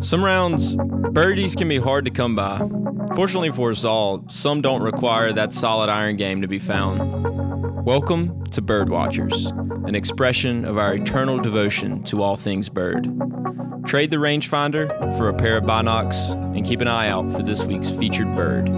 Some rounds, birdies can be hard to come by. Fortunately for us all, some don't require that solid iron game to be found. Welcome to Bird Watchers, an expression of our eternal devotion to all things bird. Trade the rangefinder for a pair of binocs and keep an eye out for this week's featured bird.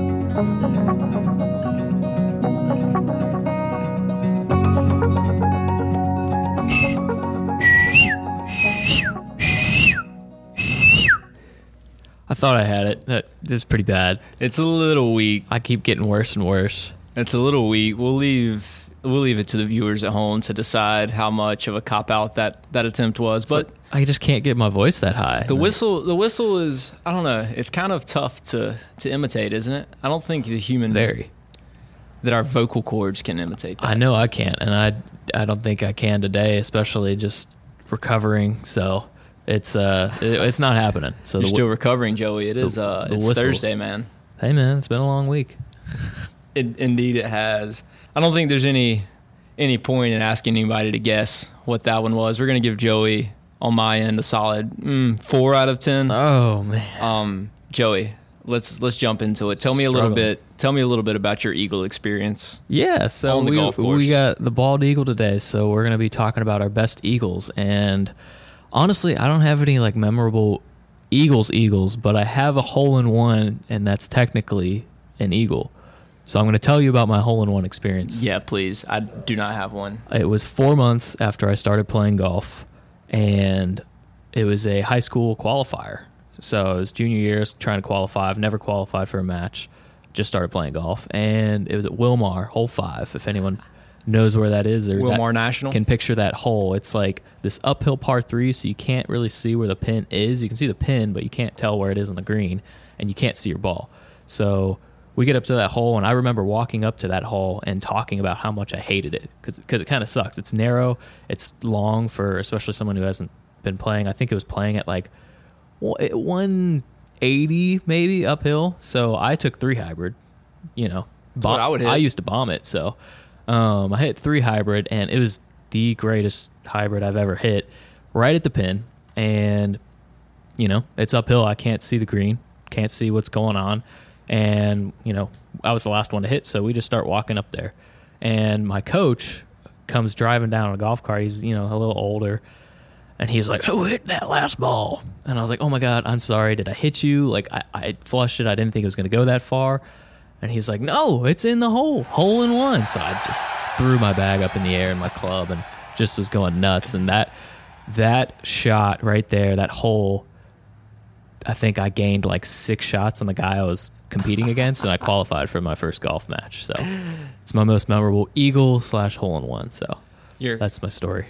I thought I had it. That is pretty bad. It's a little weak. I keep getting worse and worse. It's a little weak. We'll leave we'll leave it to the viewers at home to decide how much of a cop out that that attempt was. But I just can't get my voice that high. the whistle the whistle is I don't know. It's kind of tough to to imitate, isn't it? I don't think the human very. that our vocal cords can imitate that. I know I can't, and I I don't think I can today, especially just recovering. So it's uh it- it's not happening. So You're the, still recovering, Joey. It is uh it's whistle. Thursday, man. hey man, it's been a long week. It, indeed, it has. I don't think there's any any point in asking anybody to guess what that one was. We're gonna give Joey on my end a solid mm, four out of ten. Oh man, Um, Joey, let's let's jump into it. Tell me a little bit. Tell me a little bit about your Eagle experience. yeah. So On the we golf course. we got the bald eagle today, so we're gonna be talking about our best eagles. And honestly, I don't have any like memorable eagles eagles, but I have a hole in one, and that's technically an eagle. So I'm going to tell you about my hole in one experience. Yeah, please. I do not have one. It was four months after I started playing golf, and it was a high school qualifier. So it was junior year, I was trying to qualify. I've never qualified for a match. Just started playing golf, and it was at Wilmar, hole five. If anyone knows where that is, or Wilmar National? can picture that hole. It's like this uphill par three, so you can't really see where the pin is. You can see the pin, but you can't tell where it is on the green, and you can't see your ball. So we get up to that hole, and I remember walking up to that hole and talking about how much I hated it because it kind of sucks. It's narrow, it's long for especially someone who hasn't been playing. I think it was playing at like one eighty maybe uphill. So I took three hybrid. You know, what I would hit. I used to bomb it, so um, I hit three hybrid, and it was the greatest hybrid I've ever hit. Right at the pin, and you know it's uphill. I can't see the green, can't see what's going on, and you know I was the last one to hit, so we just start walking up there, and my coach comes driving down on a golf cart. He's you know a little older, and he's like, "Who hit that last ball?" And I was like, "Oh my god, I'm sorry. Did I hit you? Like I, I flushed it. I didn't think it was going to go that far." And he's like, "No, it's in the hole, hole in one." So I just threw my bag up in the air in my club and just was going nuts. And that that shot right there, that hole, I think I gained like six shots on the guy I was competing against, and I qualified for my first golf match. So it's my most memorable eagle slash hole in one. So You're, that's my story.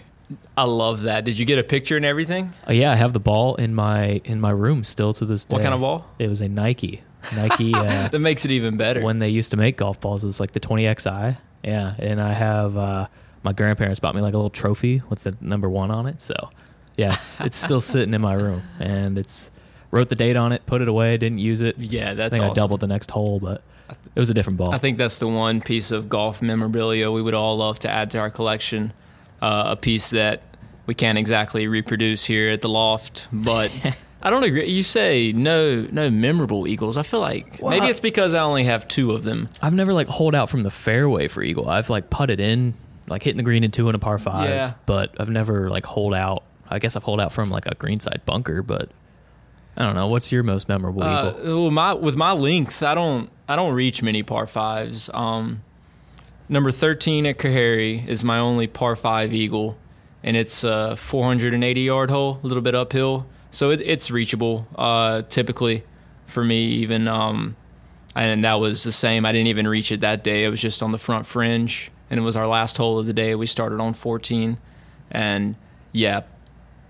I love that. Did you get a picture and everything? Oh yeah, I have the ball in my in my room still to this day. What kind of ball? It was a Nike. Nike. Uh, That makes it even better. when they used to make golf balls, it was like the 20XI. Yeah, and I have uh, my grandparents bought me like a little trophy with the number one on it. So yeah, it's it's still sitting in my room, and it's wrote the date on it, put it away, didn't use it. yeah, I that's think awesome. I doubled the next hole, but it was a different ball. I think that's the one piece of golf memorabilia we would all love to add to our collection. Uh, a piece that we can't exactly reproduce here at the loft, but I don't agree. You say no, no memorable eagles. I feel like Well, maybe I- it's because I only have two of them. I've never like holed out from the fairway for eagle. I've like putted in, like hitting the green in two and a par five. Yeah. But I've never like holed out. I guess I've holed out from like a greenside bunker, but I don't know. What's your most memorable Uh, eagle? well, my with my length, I don't I don't reach many par fives. Um, number thirteen at Coharie is my only par five eagle, and it's a 480 yard hole, a little bit uphill, so it, it's reachable. Uh, typically, for me, even um, and that was the same. I didn't even reach it that day. It was just on the front fringe, and it was our last hole of the day. We started on 14, and yeah,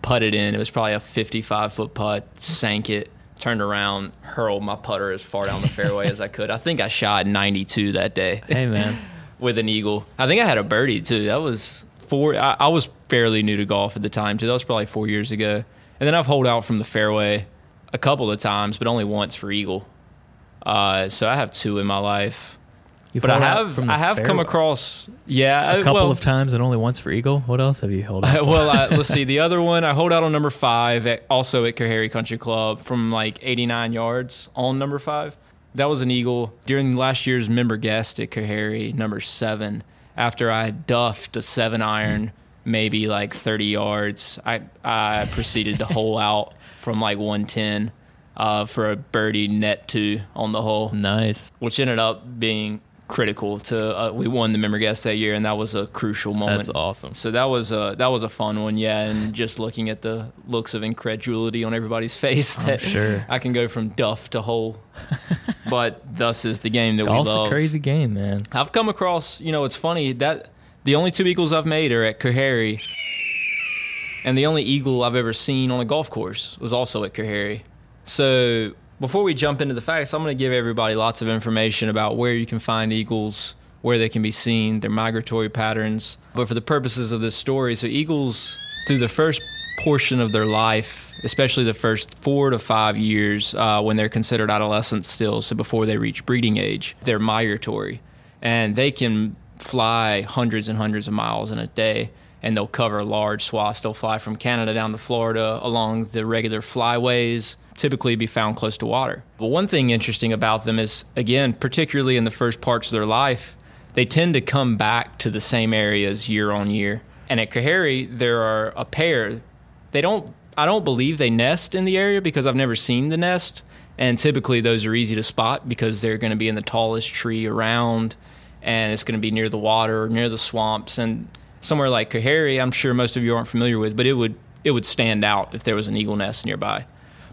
putted in. It was probably a 55 foot putt, sank it, turned around, hurled my putter as far down the fairway as I could. I think I shot 92 that day hey man, with an eagle. I think I had a birdie too. That was four. I, I was fairly new to golf at the time too. That was probably four years ago. And then I've holed out from the fairway a couple of times, but only once for eagle. Uh, so I have two in my life. You've but I have I have come across yeah a I- couple well, of times and only once for eagle. What else have you held out? well, let's see. The other one, I hold out on number five, at, also at Coharie Country Club from like 89 yards on number five. That was an eagle during last year's member guest at Coharie, number seven. After I duffed a seven iron, maybe like 30 yards, I, I proceeded to hole out from like 110 uh, for a birdie net two on the hole nice. which ended up being critical to uh, we won the member guest that year and that was a crucial moment That's awesome. so that was a that was a fun one, yeah. And just looking at the looks of incredulity on everybody's face, that sure. I can go from duff to hole. but thus is the game that Golf's we love. a crazy game, man. I've come across, you know, it's funny that the only two eagles I've made are at Coharie, and the only eagle I've ever seen on a golf course was also at Coharie. So before we jump into the facts, I'm going to give everybody lots of information about where you can find eagles, where they can be seen, their migratory patterns. But for the purposes of this story, so eagles, through the first portion of their life, especially the first four to five years uh, when they're considered adolescents still, so before they reach breeding age, they're migratory. And they can fly hundreds and hundreds of miles in a day and they'll cover large swaths. They'll fly from Canada down to Florida along the regular flyways, typically be found close to water. But one thing interesting about them is, again, particularly in the first parts of their life, they tend to come back to the same areas year on year. And at Coharie, there are a pair. They don't. I don't believe they nest in the area because I've never seen the nest. And typically, those are easy to spot because they're going to be in the tallest tree around, and it's going to be near the water, near the swamps, and somewhere like Coharie, I'm sure most of you aren't familiar with, but it would it would stand out if there was an eagle nest nearby.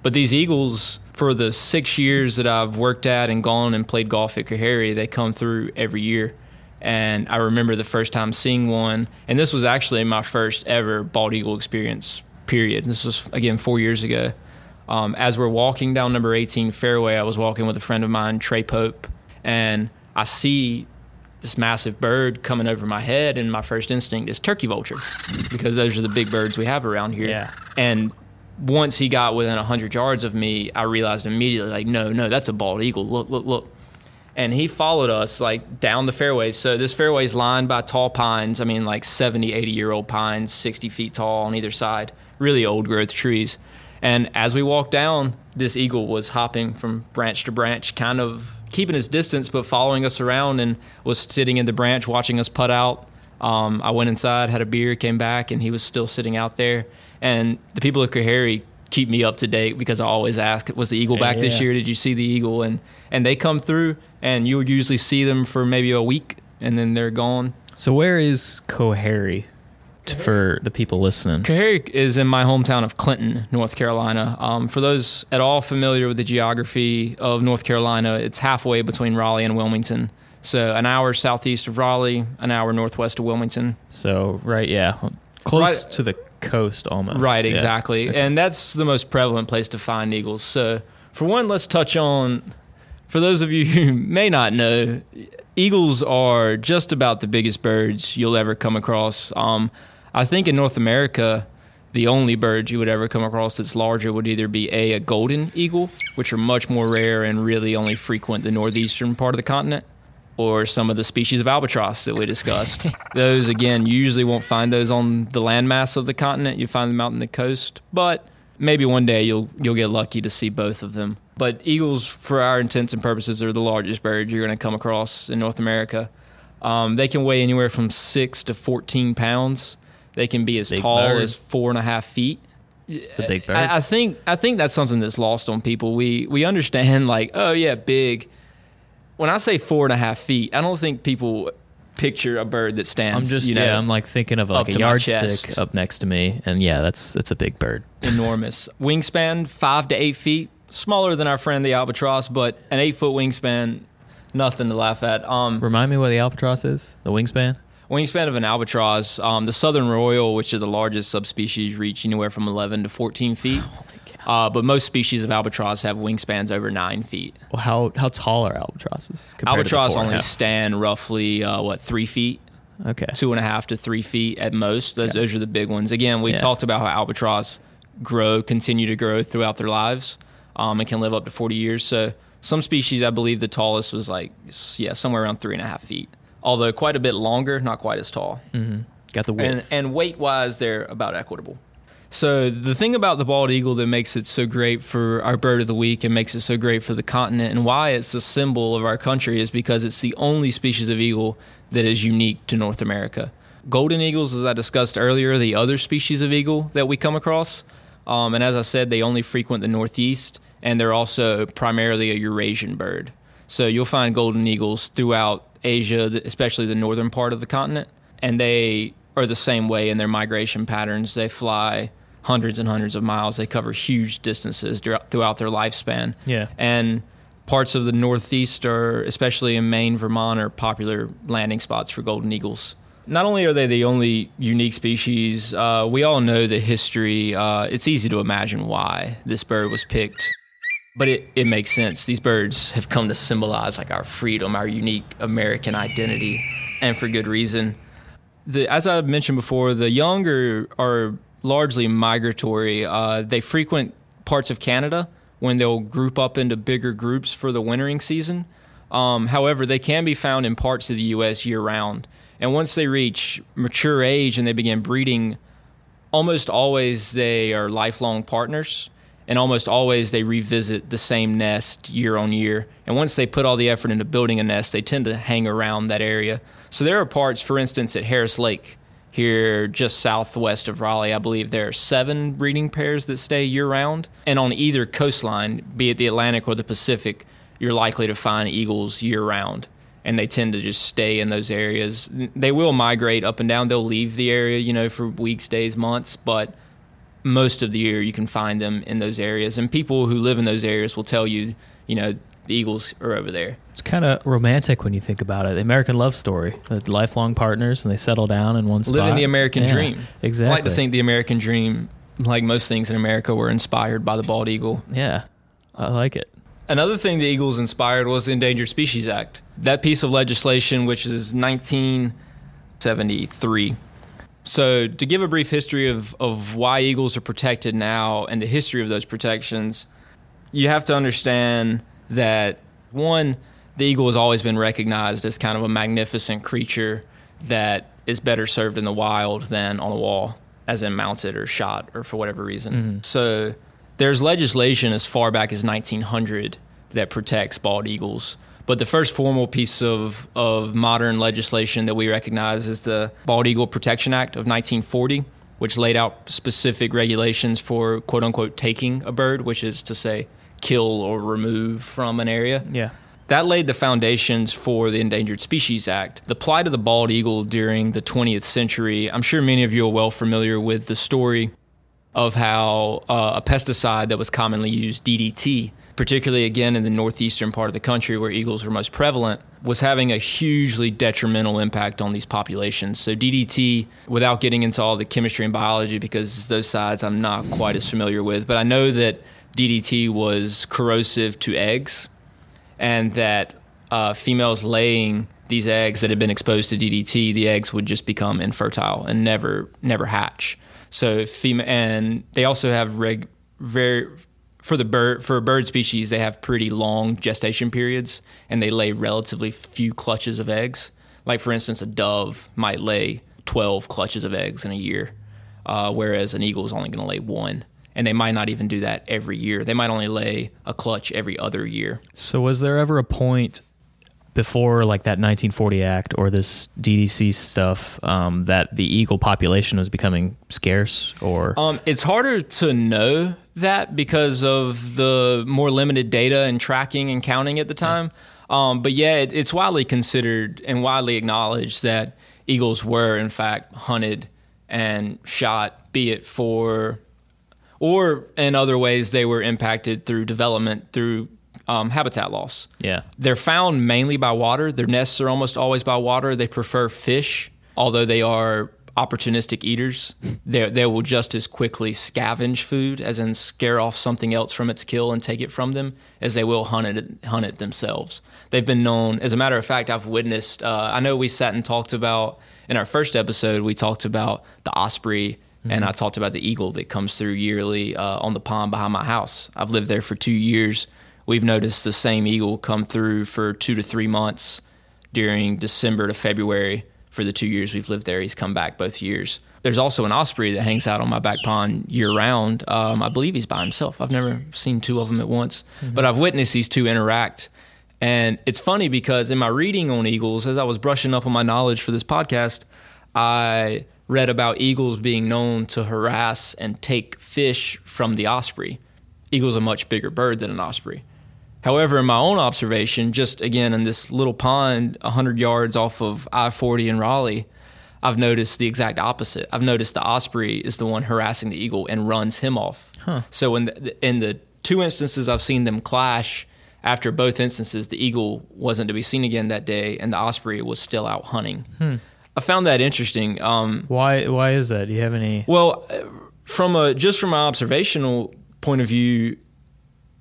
But these eagles, for the six years that I've worked at and gone and played golf at Coharie, they come through every year. And I remember the first time seeing one, and this was actually my first ever bald eagle experience. Period. This was again four years ago. Um, as we're walking down number 18 fairway, I was walking with a friend of mine, Trey Pope, and I see this massive bird coming over my head, and my first instinct is turkey vulture, because those are the big birds we have around here. Yeah. And once he got within 100 yards of me, I realized immediately, like, no, no, that's a bald eagle. Look, look, look. And he followed us like down the fairway. So this fairway is lined by tall pines. I mean, like 70, 80 year old pines, 60 feet tall on either side, really old growth trees. And as we walked down, this eagle was hopping from branch to branch, kind of keeping his distance, but following us around and was sitting in the branch watching us putt out. Um, I went inside, had a beer, came back, and he was still sitting out there. And the people at Coharie keep me up to date because I always ask, "Was the eagle back this Yeah. year? Did you see the eagle?" And and they come through, and you would usually see them for maybe a week, and then they're gone. So where is Coharie t- for the people listening? Coharie is in my hometown of Clinton, North Carolina. Um, for those at all familiar with the geography of North Carolina, it's halfway between Raleigh and Wilmington. So an hour southeast of Raleigh, an hour northwest of Wilmington. So right, yeah, close Right- to the coast almost. Right, Yeah. exactly. And that's the most prevalent place to find eagles. So, for one, let's touch on, for those of you who may not know, eagles are just about the biggest birds you'll ever come across. Um, I think in North America, the only bird you would ever come across that's larger would either be A, a golden eagle, which are much more rare and really only frequent the northeastern part of the continent, or some of the species of albatross that we discussed. those, again, you usually won't find those on the landmass of the continent. You find them out in the coast, but maybe one day you'll you'll get lucky to see both of them. But eagles, for our intents and purposes, are the largest bird you're going to come across in North America. Um, they can weigh anywhere from six to fourteen pounds. They can be as Big tall bird. as four and a half feet. It's a big bird. I, I think I think that's something that's lost on people. We we understand like oh yeah big. When I say four and a half feet, I don't think people picture a bird that stands. I'm just you know, yeah. I'm like thinking of like a yardstick up next to me, and yeah, that's that's a big bird. enormous wingspan, five to eight feet, smaller than our friend the albatross, but an eight foot wingspan, nothing to laugh at. Um, Remind me what the albatross is. The wingspan. wingspan of an albatross, um, the southern royal, which is the largest subspecies, reach anywhere from 11 to 14 feet. Uh, but most species of albatross have wingspans over nine feet. Well, how how tall are albatrosses? Albatross four and a only stand roughly uh, what three feet, Okay. two and a half to three feet at most. Those, those are the big ones. Again, we Yeah. talked about how albatross grow, continue to grow throughout their lives, um, and can live up to 40 years. So Some species, I believe, the tallest was like yeah, somewhere around three and a half feet. Although quite a bit longer, not quite as tall. Got the And and weight wise, they're about equitable. So the thing about the bald eagle that makes it so great for our bird of the week and makes it so great for the continent and why it's a symbol of our country is because it's the only species of eagle that is unique to North America. Golden eagles, as I discussed earlier, the other species of eagle that we come across. Um, and as I said, they only frequent the Northeast, and they're also primarily a Eurasian bird. So you'll find golden eagles throughout Asia, especially the northern part of the continent, and they are the same way in their migration patterns. They fly hundreds and hundreds of miles. They cover huge distances throughout their lifespan. Yeah. And parts of the Northeast are, especially in Maine, Vermont, are popular landing spots for golden eagles. Not only are they the only unique species, uh, we all know the history. Uh, it's easy to imagine why this bird was picked but it, it makes sense. These birds have come to symbolize like our freedom, our unique American identity, and for good reason. The, as I mentioned before, the young are, are largely migratory. Uh, they frequent parts of Canada when they'll group up into bigger groups for the wintering season. Um, however, they can be found in parts of the U.S. year round. And once they reach mature age and they begin breeding, almost always they are lifelong partners and almost always they revisit the same nest year on year and once they put all the effort into building a nest they tend to hang around that area so there are parts for instance at harris lake here just southwest of raleigh i believe there are seven breeding pairs that stay year round and on either coastline be it the atlantic or the pacific you're likely to find eagles year round and they tend to just stay in those areas. They will migrate up and down. They'll leave the area, you know, for weeks, days, months, but most of the year you can find them in those areas. And people who live in those areas will tell you, you know, the eagles are over there. It's kind of romantic when you think about it. The American love story. The lifelong partners and they settle down in one spot. Living the American Yeah, dream. Exactly. I like to think the American dream, like most things in America, were inspired by the bald eagle. Yeah. I like it. Another thing the Eagles inspired was the Endangered Species Act. That piece of legislation, which is 1973. So, to give a brief history of, of why eagles are protected now and the history of those protections, you have to understand that one, the eagle has always been recognized as kind of a magnificent creature that is better served in the wild than on a wall, as in mounted or shot or for whatever reason. Mm-hmm. So, there's legislation as far back as 1900 that protects bald eagles. But the first formal piece of, of modern legislation that we recognize is the Bald Eagle Protection Act of 1940, which laid out specific regulations for quote unquote taking a bird, which is to say, kill or remove from an area. Yeah. That laid the foundations for the Endangered Species Act. The plight of the bald eagle during the 20th century, I'm sure many of you are well familiar with the story of how uh, a pesticide that was commonly used, DDT, particularly again in the northeastern part of the country where eagles were most prevalent, was having a hugely detrimental impact on these populations. So, DDT, without getting into all the chemistry and biology, because those sides I'm not quite as familiar with, but I know that DDT was corrosive to eggs and that uh, females laying these eggs that had been exposed to DDT, the eggs would just become infertile and never never hatch. So female, and they also have reg, very for the bird for bird species, they have pretty long gestation periods, and they lay relatively few clutches of eggs. Like for instance, a dove might lay twelve clutches of eggs in a year, uh, whereas an eagle is only going to lay one. And they might not even do that every year. They might only lay a clutch every other year. So was there ever a point before like that 1940 act or this DDT stuff um, that the eagle population was becoming scarce or Um, it's harder to know that because of the more limited data and tracking and counting at the time. Um, but yeah, it, it's widely considered and widely acknowledged that eagles were in fact hunted and shot, be it for or in other ways they were impacted through development through um, habitat loss. yeah They're found mainly by water. Their nests are almost always by water. They prefer fish, although they are opportunistic eaters. They they will just as quickly scavenge food, as in scare off something else from its kill and take it from them, as they will hunt it hunt it themselves. They've been known. As a matter of fact, I've witnessed. Uh, I know we sat and talked about in our first episode. We talked about the osprey. And I talked about the eagle that comes through yearly uh, on the pond behind my house. I've lived there for two years we've noticed the same eagle come through for two to three months during December to February for the two years we've lived there. He's come back both years. There's also an osprey that hangs out on my back pond year round. Um, I believe he's by himself. I've never seen two of them at once, mm-hmm. but I've witnessed these two interact. And it's funny because in my reading on eagles, as I was brushing up on my knowledge for this podcast, I read about eagles being known to harass and take fish from the osprey. Eagle's a much bigger bird than an osprey. However, in my own observation, just again in this little pond 100 yards off of I 40 in Raleigh, I've noticed the exact opposite. I've noticed the osprey is the one harassing the eagle and runs him off. Huh. So in the, in the two instances I've seen them clash, after both instances, the eagle wasn't to be seen again that day, and the osprey was still out hunting. Hmm. I found that interesting. Um, why? Why is that? Do you have any? Well, from a just from my observational point of view,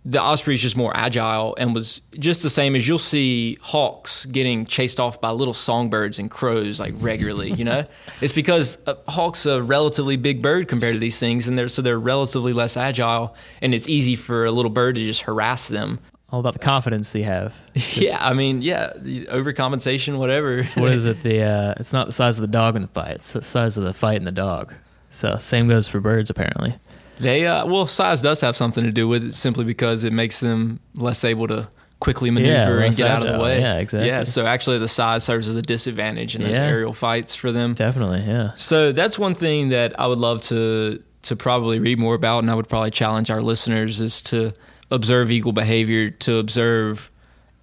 the osprey is just more agile and was just the same as you'll see hawks getting chased off by little songbirds and crows like regularly you know it's because a hawk's a relatively big bird compared to these things and they're so they're relatively less agile and it's easy for a little bird to just harass them all about the confidence they have yeah i mean yeah overcompensation whatever what is it the uh, it's not the size of the dog in the fight it's the size of the fight in the dog so same goes for birds apparently they uh, well, size does have something to do with it, simply because it makes them less able to quickly maneuver yeah, and get agile. out of the way. Yeah, exactly. Yeah, so actually the size serves as a disadvantage in those yeah. aerial fights for them. Definitely, yeah. So that's one thing that I would love to to probably read more about, and I would probably challenge our listeners is to observe eagle behavior, to observe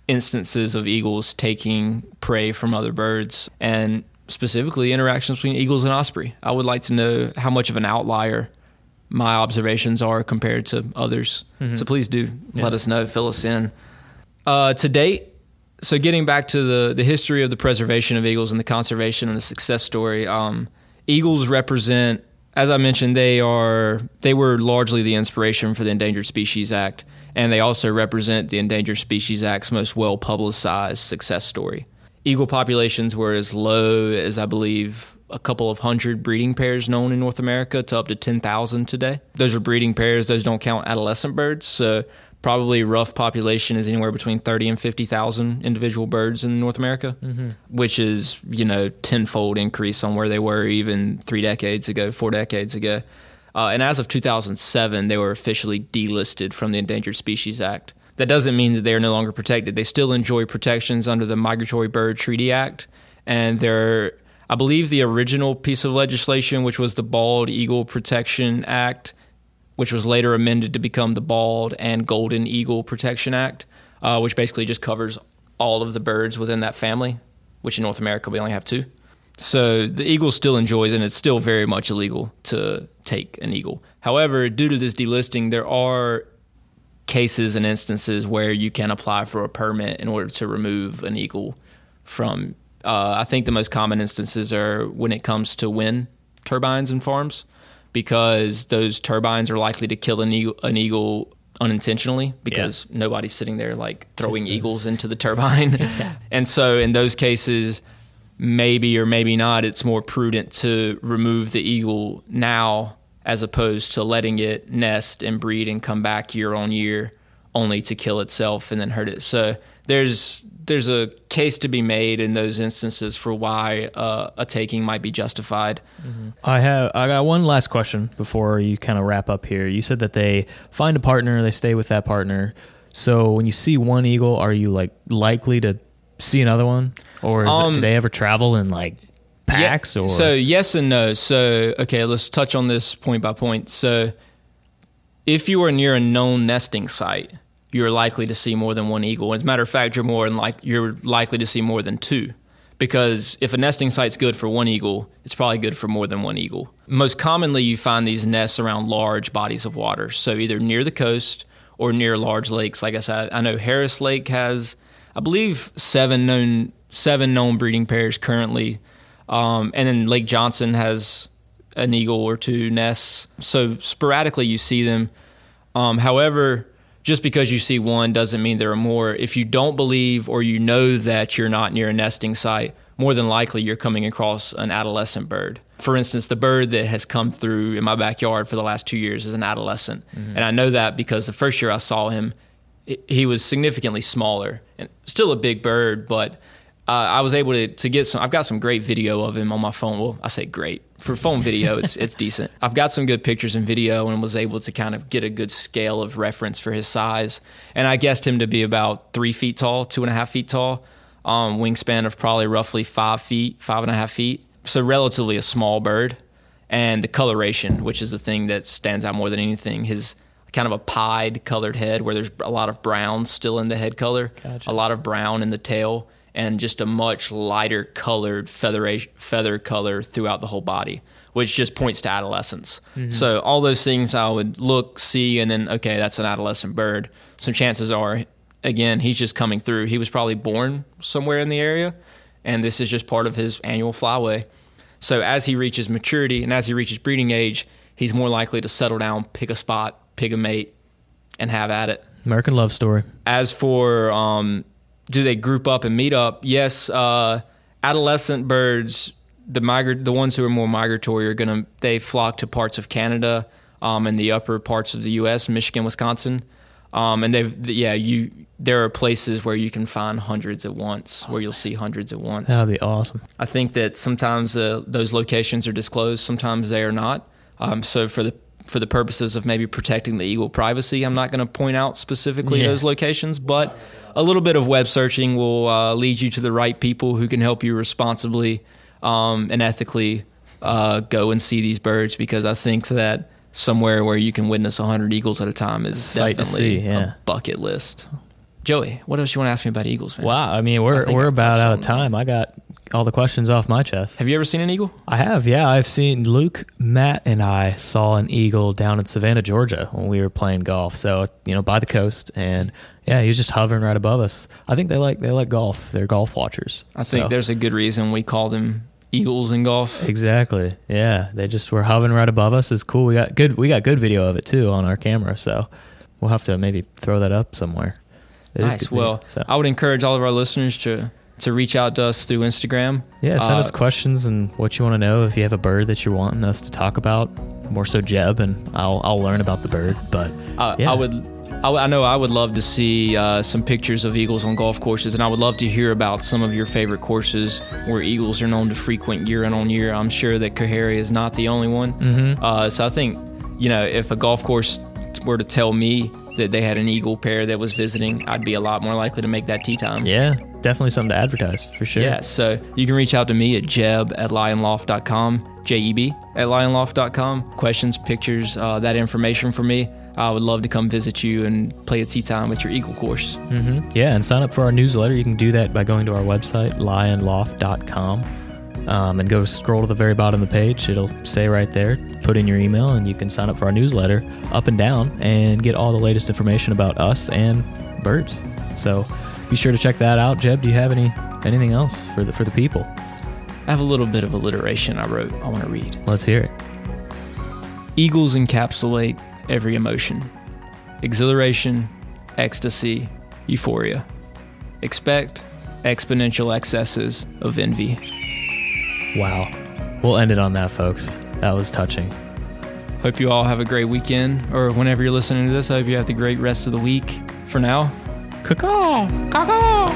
instances of eagles taking prey from other birds, and specifically interactions between eagles and osprey. I would like to know how much of an outlier my observations are compared to others. Mm-hmm. So please do yeah. let us know, fill us in. Uh, to date, so getting back to the the history of the preservation of eagles and the conservation and the success story, um, eagles represent, as I mentioned, they are they were largely the inspiration for the Endangered Species Act, and they also represent the Endangered Species Act's most well publicized success story. Eagle populations were as low as I believe a couple of hundred breeding pairs known in North America to up to 10,000 today. Those are breeding pairs, those don't count adolescent birds. So, probably rough population is anywhere between 30 and 50,000 individual birds in North America, mm-hmm. which is, you know, tenfold increase on where they were even three decades ago, four decades ago. Uh, and as of 2007, they were officially delisted from the Endangered Species Act. That doesn't mean that they are no longer protected. They still enjoy protections under the Migratory Bird Treaty Act, and they're I believe the original piece of legislation, which was the Bald Eagle Protection Act, which was later amended to become the Bald and Golden Eagle Protection Act, uh, which basically just covers all of the birds within that family, which in North America we only have two. So the eagle still enjoys, and it's still very much illegal to take an eagle. However, due to this delisting, there are cases and instances where you can apply for a permit in order to remove an eagle from uh, I think the most common instances are when it comes to wind turbines and farms, because those turbines are likely to kill an eagle, an eagle unintentionally because yeah. nobody's sitting there like throwing Just eagles into the turbine. yeah. And so in those cases, maybe or maybe not, it's more prudent to remove the eagle now as opposed to letting it nest and breed and come back year on year only to kill itself and then hurt it. So there's there's a case to be made in those instances for why uh, a taking might be justified. Mm-hmm. I have I got one last question before you kind of wrap up here. You said that they find a partner, they stay with that partner. So when you see one eagle, are you like likely to see another one, or um, it, do they ever travel and like packs? Yeah, or so yes and no. So okay, let's touch on this point by point. So if you are near a known nesting site you're likely to see more than one eagle. As a matter of fact, you're more like you're likely to see more than two. Because if a nesting site's good for one eagle, it's probably good for more than one eagle. Most commonly, you find these nests around large bodies of water. So either near the coast or near large lakes. Like I said, I know Harris Lake has, I believe, seven known seven known breeding pairs currently, um, and then Lake Johnson has an eagle or two nests. So sporadically, you see them. Um, however, just because you see one doesn't mean there are more. If you don't believe or you know that you're not near a nesting site, more than likely you're coming across an adolescent bird. For instance, the bird that has come through in my backyard for the last two years is an adolescent. Mm-hmm. And I know that because the first year I saw him, he- he was significantly smaller and still a big bird, but uh, I was able to, to get some. I've got some great video of him on my phone. Well, I say great for phone video. It's it's decent. I've got some good pictures and video, and was able to kind of get a good scale of reference for his size. And I guessed him to be about three feet tall, two and a half feet tall, um, wingspan of probably roughly five feet, five and a half feet. So relatively a small bird. And the coloration, which is the thing that stands out more than anything, his kind of a pied colored head where there's a lot of brown still in the head color, Gotcha. a lot of brown in the tail, and just a much lighter colored feather feather color throughout the whole body, which just points to adolescence. So all those things I would look, see, and then okay, that's an adolescent bird. So chances are, again, he's just coming through. He was probably born somewhere in the area, and this is just part of his annual flyway. So as he reaches maturity and as he reaches breeding age, he's more likely to settle down, pick a spot, pick a mate, and have at it. American Love Story. As for um, do they group up and meet up? Yes, uh, adolescent birds, the migra- the ones who are more migratory are gonna they flock to parts of Canada um, and the upper parts of the U.S., Michigan, Wisconsin, um, and they've yeah you there are places where you can find hundreds at once, where you'll see hundreds at once. That would be awesome. I think that sometimes uh, those locations are disclosed, sometimes they are not. Um, so for the for the purposes of maybe protecting the eagle privacy, I'm not going to point out specifically Yeah. those locations, but a little bit of web searching will uh, lead you to the right people who can help you responsibly um, and ethically uh, go and see these birds because I think that somewhere where you can witness 100 eagles at a time is Sight definitely see, yeah. a bucket list. Joey, what else you want to ask me about eagles, man? Wow. I mean, we're think we're about out of time. I got all the questions off my chest. Have you ever seen an eagle? I have, yeah. I've seen Luke, Matt, and I saw an eagle down in Savannah, Georgia when we were playing golf. So you know, by the coast, and yeah, he was just hovering right above us. I think they like they like golf. They're golf watchers. I think So- there's a good reason we call them eagles in golf. exactly. Yeah, they just were hovering right above us. It's cool. We got good. We got good video of it too on our camera. So we'll have to maybe throw that up somewhere. It Nice. Well, so. I would encourage all of our listeners to to reach out to us through Instagram. Yeah, send Uh, us questions and what you want to know. If you have a bird that you're wanting us to talk about, more so Jeb, and I'll I'll learn about the bird. But I, yeah. I would. I, w- I know I would love to see uh, some pictures of eagles on golf courses, and I would love to hear about some of your favorite courses where eagles are known to frequent year in on year. I'm sure that Coharie is not the only one. Mm-hmm. Uh, so I think, you know, if a golf course were to tell me that they had an eagle pair that was visiting, I'd be a lot more likely to make that tee time. yeah, definitely something to advertise for sure. Yeah, so you can reach out to me at jeb at lionloft.com, J E B at lionloft.com. Questions, pictures, uh, that information for me. I would love to come visit you and play a tee time at your Eagle course. hmm Yeah, and sign up for our newsletter. You can do that by going to our website, lionloft.com, um, and go scroll to the very bottom of the page. It'll say right there, put in your email, and you can sign up for our newsletter up and down and get all the latest information about us and birds. So be sure to check that out. Jeb, do you have any anything else for the for the people? I have a little bit of alliteration I wrote. I want to read. Let's hear it. Eagles encapsulate every emotion exhilaration, ecstasy, euphoria. Expect exponential excesses of envy. Wow. We'll end it on that, folks. That was touching. Hope you all have a great weekend, or whenever you're listening to this, I hope you have the great rest of the week. For now, Caw. caw